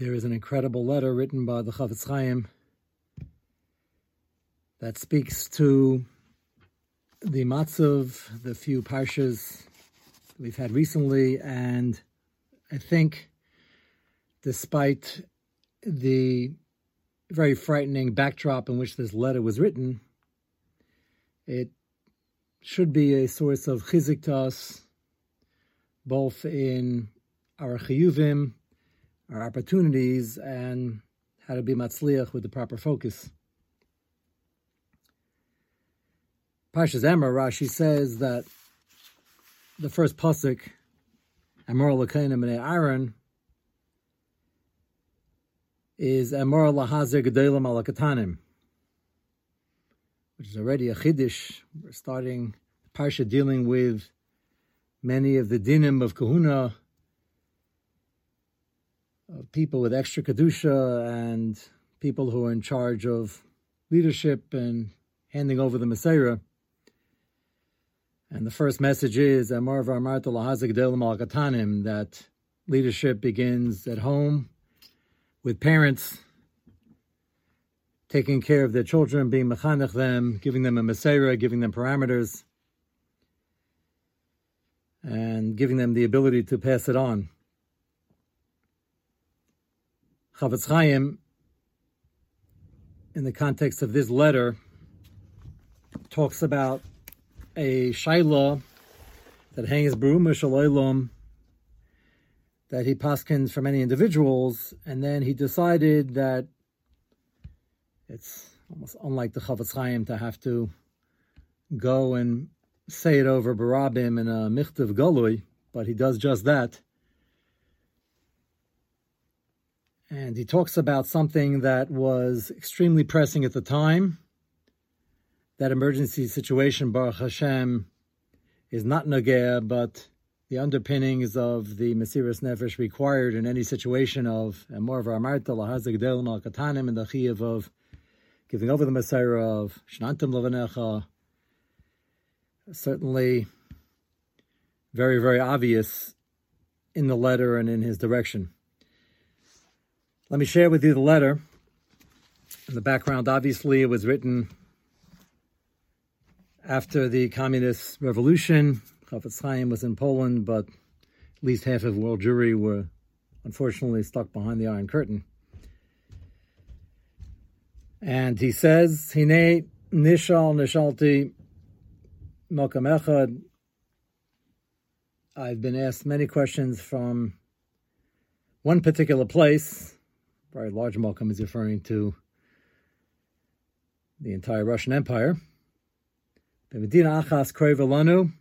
There is an incredible letter written by the Chafetz Chaim that speaks to the matzav, the few parshas we've had recently, and I think, despite the very frightening backdrop in which this letter was written, it should be a source of chizik to us, both in our chiyuvim, our opportunities, and how to be matzliach with the proper focus. Parshas Emor, Rashi says that the first pasuk, Emor Lakainim and Aaron, is Emor Lahazer Gedolim Alakatanim, which is already a chiddush. We're starting Parsha dealing with many of the dinim of kahuna, of people with extra kedusha and people who are in charge of leadership and handing over the Messiah. And the first message is that leadership begins at home with parents taking care of their children, being mechanech them, giving them a mesera, giving them parameters, and giving them the ability to pass it on. Chafetz Chaim, in the context of this letter, talks about a shaila that hangs Baruma Shalom that he paskins for many individuals, and then he decided that it's almost unlike the Chafetz Chaim to have to go and say it over Barabim in a Michtav Galui, but he does just that. And he talks about something that was extremely pressing at the time. That emergency situation, Baruch Hashem, is not Nagea, but the underpinnings of the Mesiris Nefesh required in any situation of more of our Marta, Lahazagdel, Malkatanim, and the Chiyav of giving over the Messiah of Shnantim Lavanecha. Certainly very, very obvious in the letter and in his direction. Let me share with you the letter. In the background, obviously, it was written after the communist revolution. Chafetz Chaim was in Poland, but at least half of world Jewry were unfortunately stuck behind the Iron Curtain. And he says, Hine nishal nishalti melkam echad. I've been asked many questions from one particular place. Very large Malcolm is referring to the entire Russian Empire. The Medina Achas Krevelanu,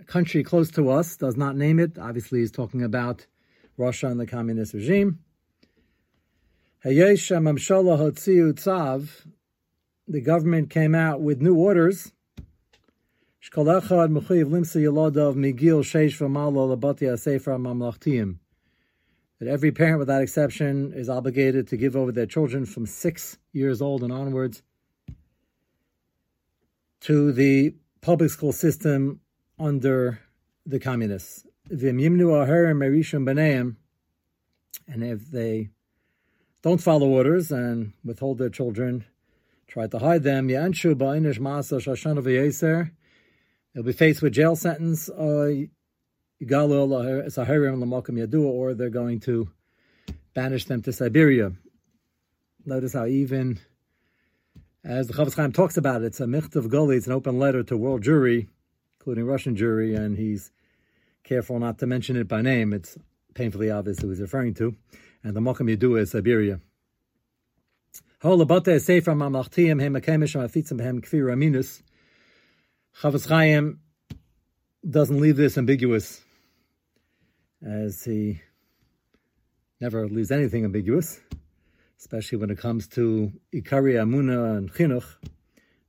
a country close to us, does not name it. Obviously, he's talking about Russia and the communist regime. The government came out with new orders. That every parent, without exception, is obligated to give over their children from six years old and onwards to the public school system under the communists. And if they don't follow orders and withhold their children, try to hide them, they'll be faced with jail sentence, uh, or they're going to banish them to Siberia. Notice how even as the Chafetz Chaim talks about it, it's a Michtav Goli, it's an open letter to world Jewry, including Russian Jewry, and he's careful not to mention it by name. It's painfully obvious who he's referring to. And the Mokum Yedua is Siberia. Chafetz Chaim doesn't leave this ambiguous, as he never leaves anything ambiguous especially when it comes to Ikari Amuna and Chinuch.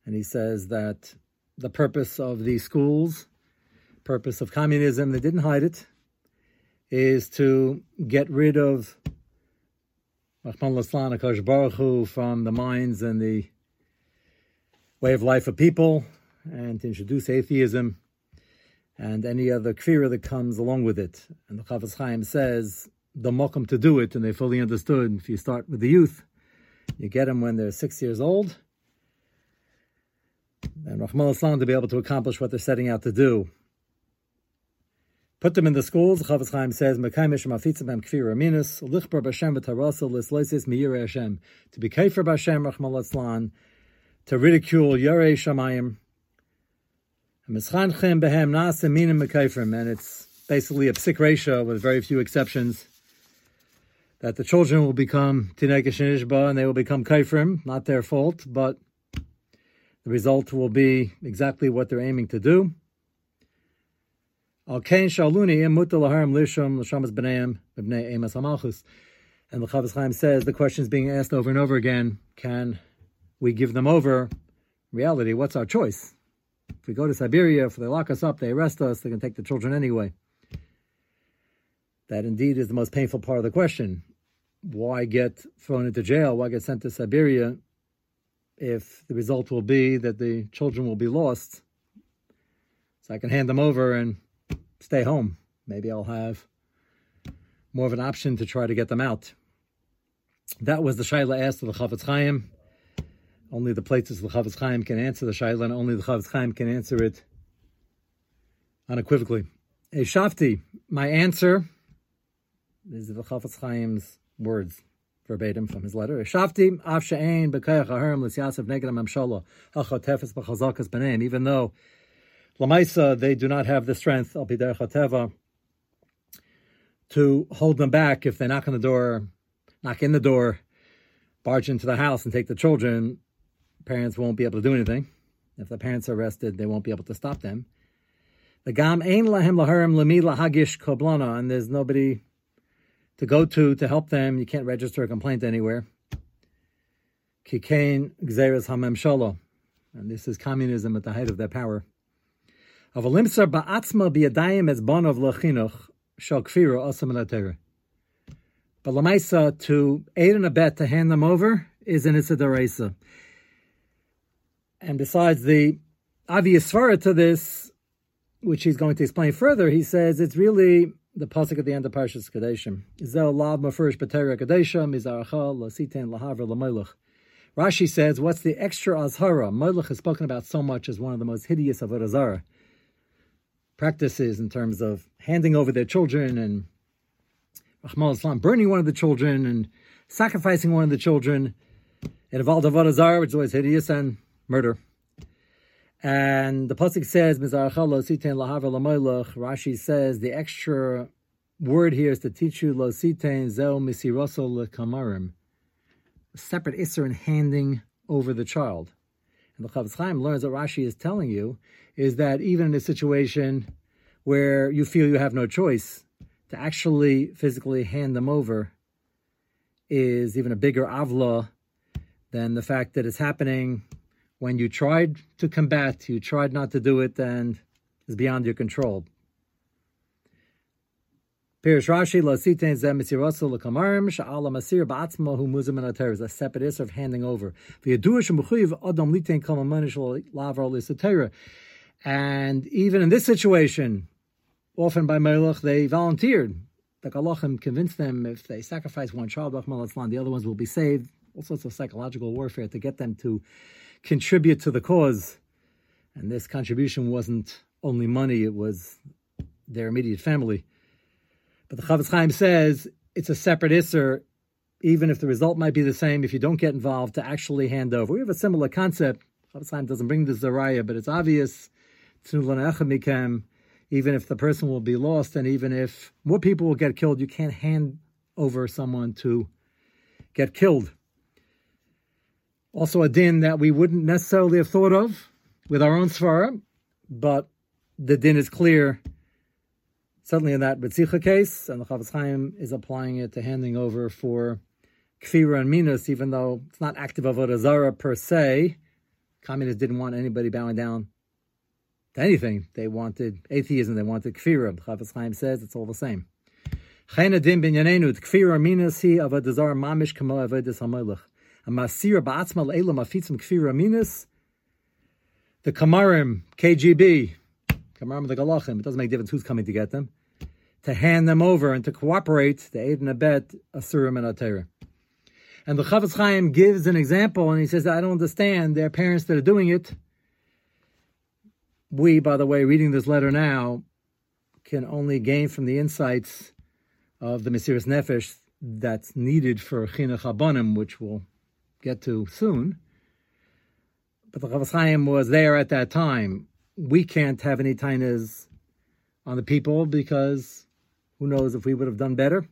And he says that the purpose of these schools, purpose of communism, they didn't hide it, is to get rid of Rahman from the minds and the way of life of people and to introduce atheism and any other kfira that comes along with it. And the Chafetz Chaim says the mokum to do it and they fully understood. If you start with the youth, you get them when they're six years old, and Rahman Islam to be able to accomplish what they're setting out to do. Put them in the schools. Chafetz Chaim says, "Mekaymish mafitzim b'hem kfir aminus lichbar b'Hashem v'tarasa lisloisis miyir Hashem." To be kafir b'Hashem, Rahman Islam, to ridicule Yarei Shamayim. And it's basically a psik ratio with very few exceptions. That the children will become tinekesh and they will become kaifrim, not their fault, but the result will be exactly what they're aiming to do. Al kain shaluni hamalchus. And the Chafetz Chaim says the question is being asked over and over again: Can we give them over? reality, what's our choice? If we go to Siberia, if they lock us up, they arrest us, they're going to take the children anyway. That indeed is the most painful part of the question. Why get thrown into jail? Why get sent to Siberia if the result will be that the children will be lost? So I can hand them over and stay home. Maybe I'll have more of an option to try to get them out. That was the Shaila asked of the Chafetz Chaim. Only the places of the Chafetz Chaim can answer the Shaila, and only the Chafetz Chaim can answer it unequivocally. A Shafti, my answer is the Chafetz Chaim's words verbatim from his letter. Shafti af she'ein b'kayach aharim l'syasav neged ha'mamshala ha'chotefes b'chazakas. Even though lamaisa they do not have the strength al ha'teva to hold them back if they knock on the door, knock in the door, barge into the house and take the children. Parents won't be able to do anything. If the parents are arrested, they won't be able to stop them. The gam ein lahem laharim lemi lahagish koblana, and there's nobody to go to to help them. You can't register a complaint anywhere. Kikain Gzeres Hamemshala. And this is communism at the height of their power. Of Olimsar Ba'atzma Biadayim as Bon of Lachinuch Shal Kfira Osam But Lamaisa, to aid and abet to hand them over is an Isidaraisa. And besides the obvious svara to this, which he's going to explain further, he says it's really the pasuk at the end of Parshas Kedoshim. Zel lav mafurish b'tera Kedoshim izaracha lasiten lahavra lamelech. Rashi says, what's the extra azhara? Melech is spoken about so much as one of the most hideous of azara practices in terms of handing over their children and Rahman Islam burning one of the children and sacrificing one of the children. It involved avodah zarah, which is always hideous, and murder. And the pasuk says, Rashi says the extra word here is to teach you lo sitein zeo misiroso lekamarim, a separate isser in handing over the child. And the Chafetz Chaim learns that Rashi is telling you is that even in a situation where you feel you have no choice, to actually physically hand them over is even a bigger avla than the fact that it's happening when you tried to combat, you tried not to do it, and it's beyond your control. Pirish Rashi Lasitain Zem Misirasu Lakamarim Sha'ala Masir Ba'atzma Hu Muzim and is a separate of handing over. The Yaduish Mechuyiv Adam Litain Kalamanish Lavar Lisatera. And even in this situation, often by Melech, they volunteered. The Galachim convinced them if they sacrifice one child, the other ones will be saved. All sorts of psychological warfare to get them to contribute to the cause. And this contribution wasn't only money, it was their immediate family. But the Chafetz Chaim says it's a separate Isser, even if the result might be the same, if you don't get involved, to actually hand over. We have a similar concept. Chafetz Chaim doesn't bring the Zariah, but it's obvious, even if the person will be lost and even if more people will get killed, you can't hand over someone to get killed. Also, a din that we wouldn't necessarily have thought of with our own svara, but the din is clear, certainly in that Betzicha case, and the Chafetz Chaim is applying it to handing over for Kfira and Minas, even though it's not active Avodah zara per se. Communists didn't want anybody bowing down to anything. They wanted atheism, they wanted Kfira. Chafetz Chaim says it's all the same. Chayna din binyanenu, Kfira Minas hi Avodah Zarah mamish kamo Avodah HaMelech the kamarim, KGB, kamarim the galachim, it doesn't make difference who's coming to get them. to hand them over and to cooperate, the aid and abet, Asurim and Atera. And the Chafetz Chaim gives an example, and he says, I don't understand. their parents that are doing it. We, by the way, reading this letter now, can only gain from the insights of the Mesiris Nefesh that's needed for Chinuch Abanim, which we'll get to soon. But the Chafetz Chaim was there at that time. We can't have any tainas on the people because who knows if we would have done better.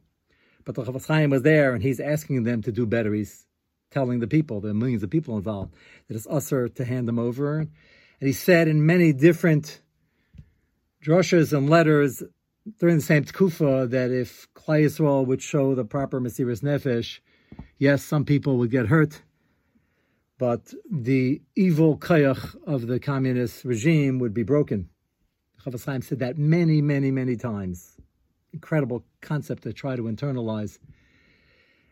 But the Chafetz Chaim was there and he's asking them to do better. He's telling the people, are millions of people involved, that it's usher to hand them over. And he said in many different drushes and letters during the same tkufa that if Klal Yisrael would show the proper Mesiris Nefesh, yes, some people would get hurt, but the evil kayach of the communist regime would be broken. Chaim said that many, many, many times. Incredible concept to try to internalize.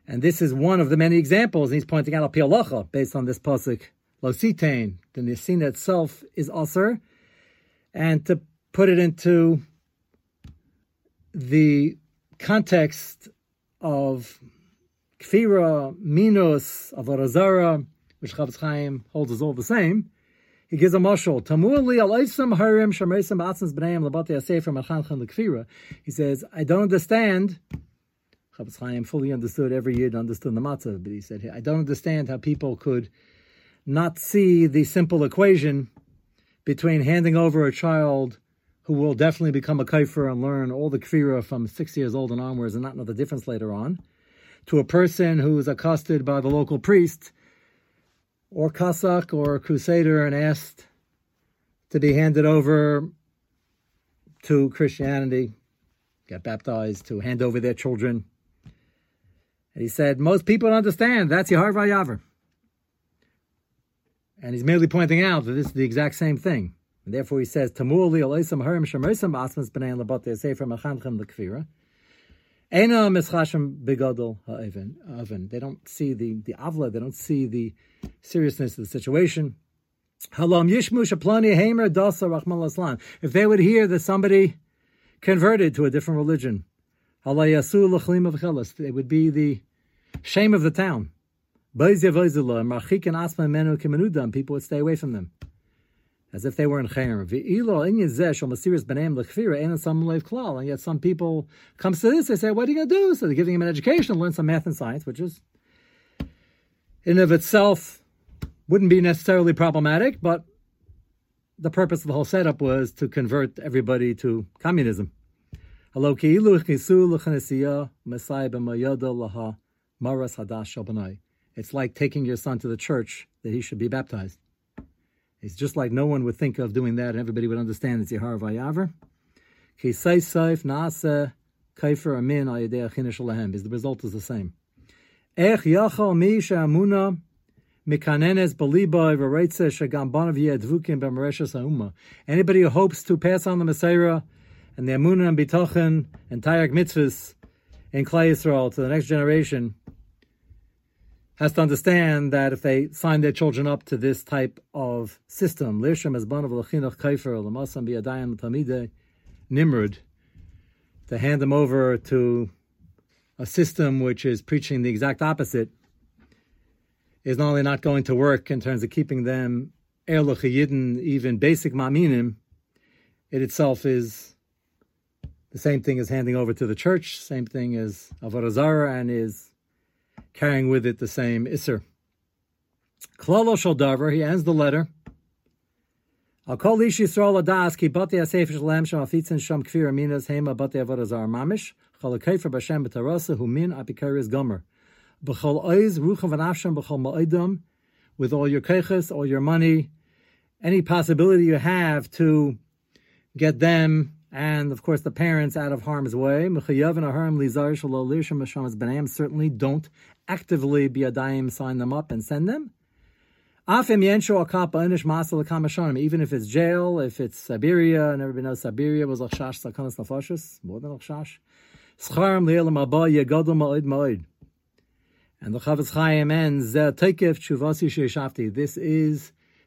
And this is one of the many examples. He's pointing out al based on this pasuk, Lositain. The Nisina itself is Aser. And to put it into the context of Kfira, Minos, Avorazara, which Chafetz Chaim holds is all the same, he gives a mashal. Tamur li alaisam harim shameisam atzins b'nayim labati machanchan lekfira. He says, I don't understand. Chafetz Chaim fully understood every year understood the matzah, but he said, I don't understand how people could not see the simple equation between handing over a child who will definitely become a kaifer and learn all the kfira from six years old and onwards and not know the difference later on, to a person who is accosted by the local priest or Cossack or Crusader and asked to be handed over to Christianity, get baptized, to hand over their children. And he said, most people don't understand. That's Yahar Vayavar. And he's merely pointing out that this is the exact same thing. And therefore he says, Tamur li harim shemersam asmas b'nei labate sefer machanchem l'kfira. They don't see the, the avla, they don't see the seriousness of the situation. If they would hear that somebody converted to a different religion, it would be the shame of the town. People would stay away from them as if they were in chayim. And yet some people comes to this, they say, what are you going to do? So they're giving him an education, learn some math and science, which is in of itself wouldn't be necessarily problematic, but the purpose of the whole setup was to convert everybody to communism. It's like taking your son to the church that he should be baptized. It's just like no one would think of doing that, and everybody would understand it's Yahar Vayaver. Kisai Saif Kaifer Amin Ayadeh Chinish because the result is the same. Ech Yachal Mikanenes. Anybody who hopes to pass on the Messiah and the Amunah and Bitochen and Tayak mitzvahs in Klal Yisrael to the next generation, has to understand that if they sign their children up to this type of system, Nimrod, to hand them over to a system which is preaching the exact opposite, is not only not going to work in terms of keeping them even basic Maminim, it itself is the same thing as handing over to the church, same thing as Avodah and is carrying with it the same Isser. Klalo Shaldavar, he ends the letter. I'll call Ish Yisrael Adas, ki bati asef shalem sham afitzin sham kfir aminas hema bati avodah mamish, chol akeifer b'shem b'tarasa hu min apikaris gomer. B'chol oiz ruchem v'nafshem b'chol ma'idam, with all your keiches, all your money, any possibility you have to get them and of course the parents out of harm's way. Certainly don't actively be a daim, sign them up and send them. Even if it's jail, if it's Siberia, and everybody knows Siberia was Lachshash Sakanas Nafashis, more than Ma'id. And the Chafetz Chaim ends. This is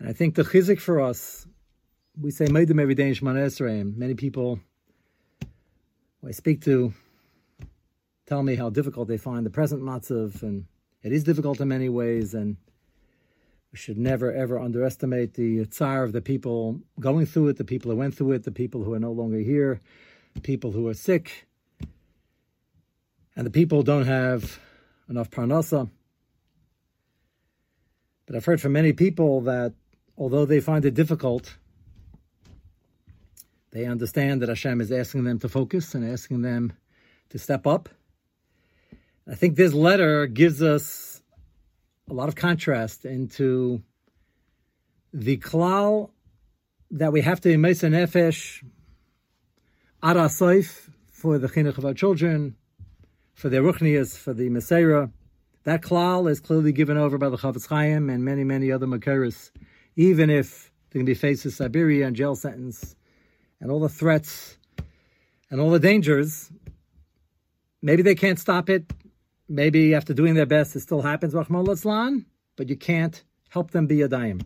And I think the chizik for us, we say Meidim every day in Shemoneh Esrei. Many people I speak to tell me how difficult they find the present matzav, and it is difficult in many ways, and we should never ever underestimate the tsar of the people going through it, the people who went through it, the people who are no longer here, the people who are sick, and the people don't have enough parnasa. But I've heard from many people that although they find it difficult, they understand that Hashem is asking them to focus and asking them to step up. I think this letter gives us a lot of contrast into the klal that we have to in nefesh ara soif for the chinuch of our children, for their ruchnias, for the Messiah. That klal is clearly given over by the Chafetz Chaim and many, many other Makiris even if they're going to be faced with Siberia and jail sentence and all the threats and all the dangers, maybe they can't stop it. Maybe after doing their best, it still happens, but you can't help them be a daim.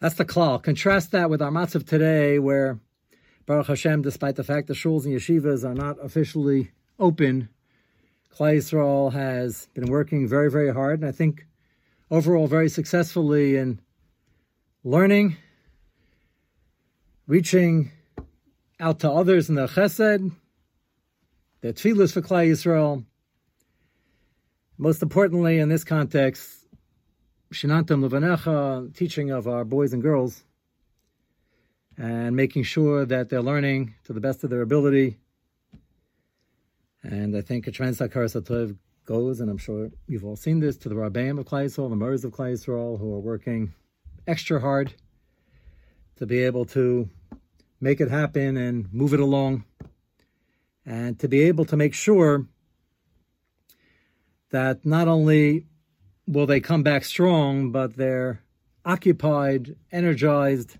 That's the klal. Contrast that with our matzav today, where Baruch Hashem, despite the fact the shuls and yeshivas are not officially open, Klal Yisrael has been working very, very hard, and I think overall very successfully in learning, reaching out to others in the chesed, the tefillas for Klal Yisrael. Most importantly, in this context, Shinantam Levanecha, teaching of our boys and girls, and making sure that they're learning to the best of their ability. And I think a Translakar Satov goes, and I'm sure you've all seen this, to the Rabbeim of Yisrael, the Murs of Yisrael, who are working extra hard to be able to make it happen and move it along, and to be able to make sure that not only will they come back strong, but they're occupied, energized,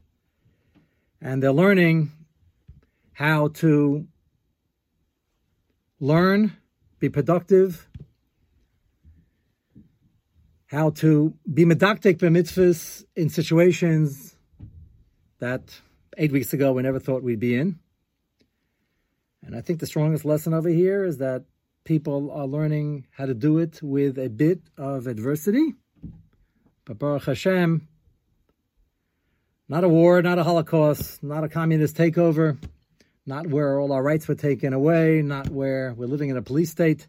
and they're learning how to learn, be productive, how to be medactic b'mitzvahs in situations that eight weeks ago we never thought we'd be in. And I think the strongest lesson over here is that people are learning how to do it with a bit of adversity. But Baruch Hashem, not a war, not a Holocaust, not a communist takeover, not where all our rights were taken away, not where we're living in a police state.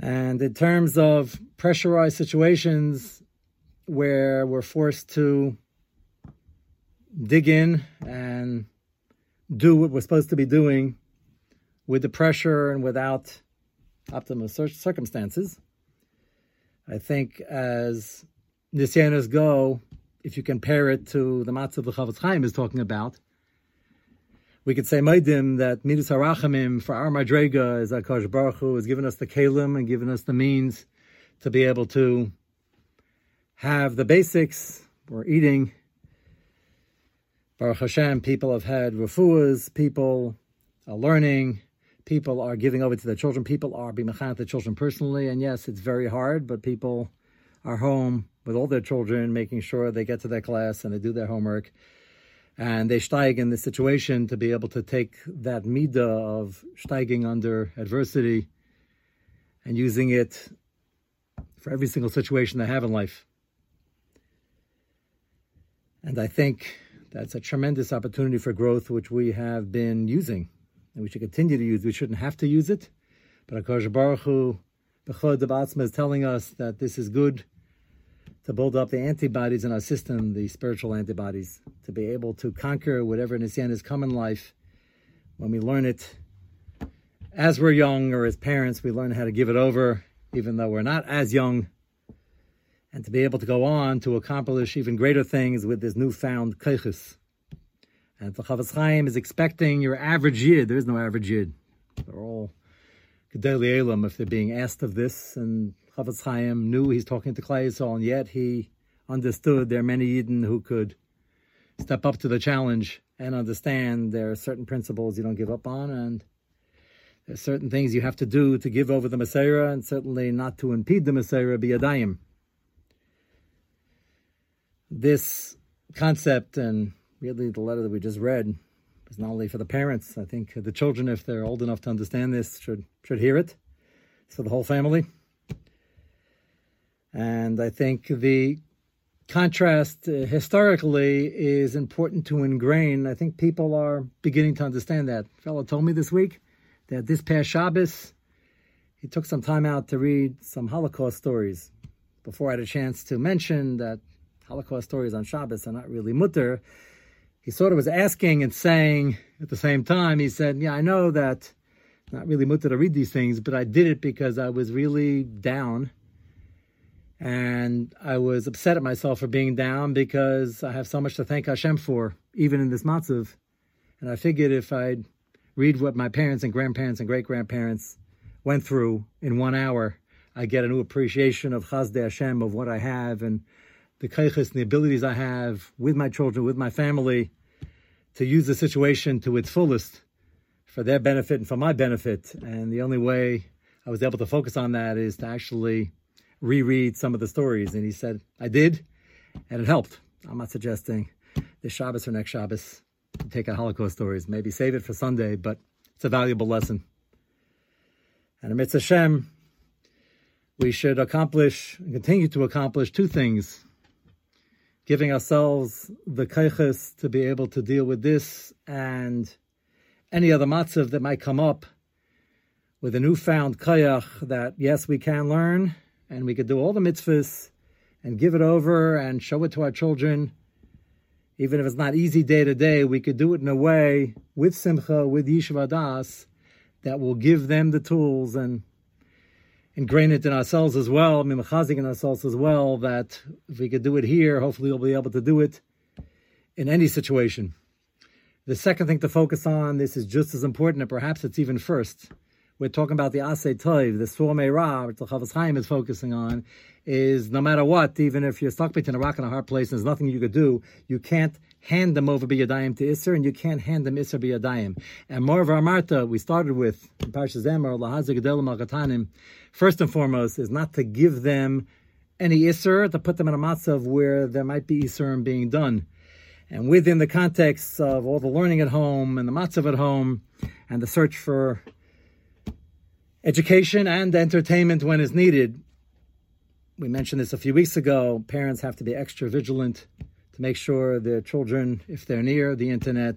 And in terms of pressurized situations where we're forced to dig in and do what we're supposed to be doing with the pressure and without optimal circumstances, I think as Nisyanas go, if you compare it to the matzah the Chafetz Chaim is talking about, we could say Maidim that Midus Harachamim for our Madrega is Akash Baruch Hu has given us the Kalim and given us the means to be able to have the basics. We're eating. Baruch Hashem, people have had refuahs, people are learning, people are giving over to their children, people are being mechanat the children personally, and yes, it's very hard, but people are home with all their children, making sure they get to their class and they do their homework and they steig in the situation to be able to take that midah of steiging under adversity and using it for every single situation they have in life. And I think that's a tremendous opportunity for growth, which we have been using, and we should continue to use. We shouldn't have to use it, but Akash Baruch Hu, Bechod is telling us that this is good to build up the antibodies in our system, the spiritual antibodies, to be able to conquer whatever Nisyan has come in life. When we learn it as we're young or as parents, we learn how to give it over, even though we're not as young and to be able to go on to accomplish even greater things with this newfound kaiches. And the Chafetz Chaim is expecting your average yid. There is no average yid. They're all Gedali Elam if they're being asked of this. And Chafetz Chaim knew he's talking to Klal Yisrael, and yet he understood there are many Yidden who could step up to the challenge and understand there are certain principles you don't give up on, and there's certain things you have to do to give over the Messiah, and certainly not to impede the Messiah biyadayim. This concept and really the letter that we just read is not only for the parents. I think the children, if they're old enough to understand this, should should hear it. It's for the whole family. And I think the contrast uh, historically is important to ingrain. I think people are beginning to understand that. A fellow told me this week that this past Shabbos, he took some time out to read some Holocaust stories. Before I had a chance to mention that Holocaust stories on Shabbos are not really mutter, he sort of was asking and saying at the same time, he said, Yeah, I know that not really mutter to read these things, but I did it because I was really down and I was upset at myself for being down because I have so much to thank Hashem for, even in this matzav. And I figured if I'd read what my parents and grandparents and great grandparents went through in one hour, I get a new appreciation of Chazdei Hashem, of what I have, and the kaiches and the abilities I have with my children, with my family, to use the situation to its fullest for their benefit and for my benefit. And the only way I was able to focus on that is to actually reread some of the stories. And he said, I did, and it helped. I'm not suggesting this Shabbos or next Shabbos take out Holocaust stories. Maybe save it for Sunday, but it's a valuable lesson. And amidst Hashem, we should accomplish and continue to accomplish two things. Giving ourselves the kaiches to be able to deal with this and any other matzav that might come up with a newfound kayach that yes, we can learn and we could do all the mitzvahs and give it over and show it to our children. Even if it's not easy day to day, we could do it in a way with simcha, with yeshiva das, that will give them the tools and ingrain it in ourselves as well, mimachazik in ourselves as well, that if we could do it here, hopefully we'll be able to do it in any situation. The second thing to focus on, this is just as important, and perhaps it's even first, we're talking about the Asay Toiv, the Swame Ra, which the Chafetz Chaim is focusing on, is no matter what, even if you're stuck between a rock and a hard place and there's nothing you could do, you can't hand them over biyadayim to Isser, and you can't hand them Isser biyadayim. And more of our Marta, we started with in Parshas Emor, Malkatanim, first and foremost, is not to give them any Isser, to put them in a matzav where there might be Isser being done. And within the context of all the learning at home and the matzav at home and the search for education and entertainment when is needed. We mentioned this a few weeks ago. Parents have to be extra vigilant to make sure their children, if they're near the internet,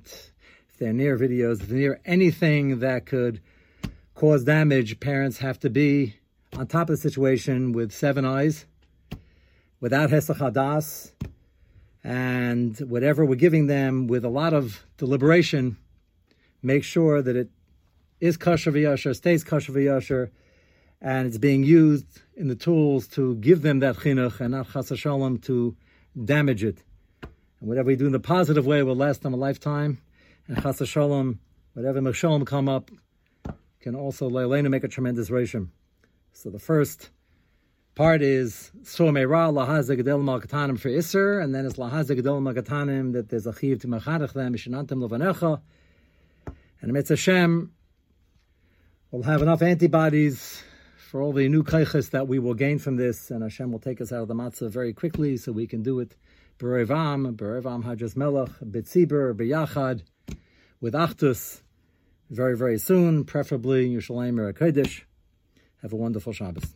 if they're near videos, if they're near anything that could cause damage, parents have to be on top of the situation with seven eyes, without Hesach and whatever we're giving them with a lot of deliberation, make sure that it is kosher v'yasher, stays kosher v'yasher, and it's being used in the tools to give them that chinuch and not chas shalom to damage it. And whatever we do in the positive way will last them a lifetime. And chas shalom, whatever mechshalom come up, can also leilena make a tremendous reshim. So the first part is so meira lahaza gedel malkatanim for iser, and then it's lahaza gedel malkatanim that there's a chiv to mechadach them mishanantim levanecha. And it's Hashem, We'll have enough antibodies for all the new kaiches that we will gain from this, and Hashem will take us out of the matzah very quickly so we can do it berevam, berevam hajas melech, bitziber, biyachad, with achtus, very, very soon, preferably Yerushalayim or. Have a wonderful Shabbos.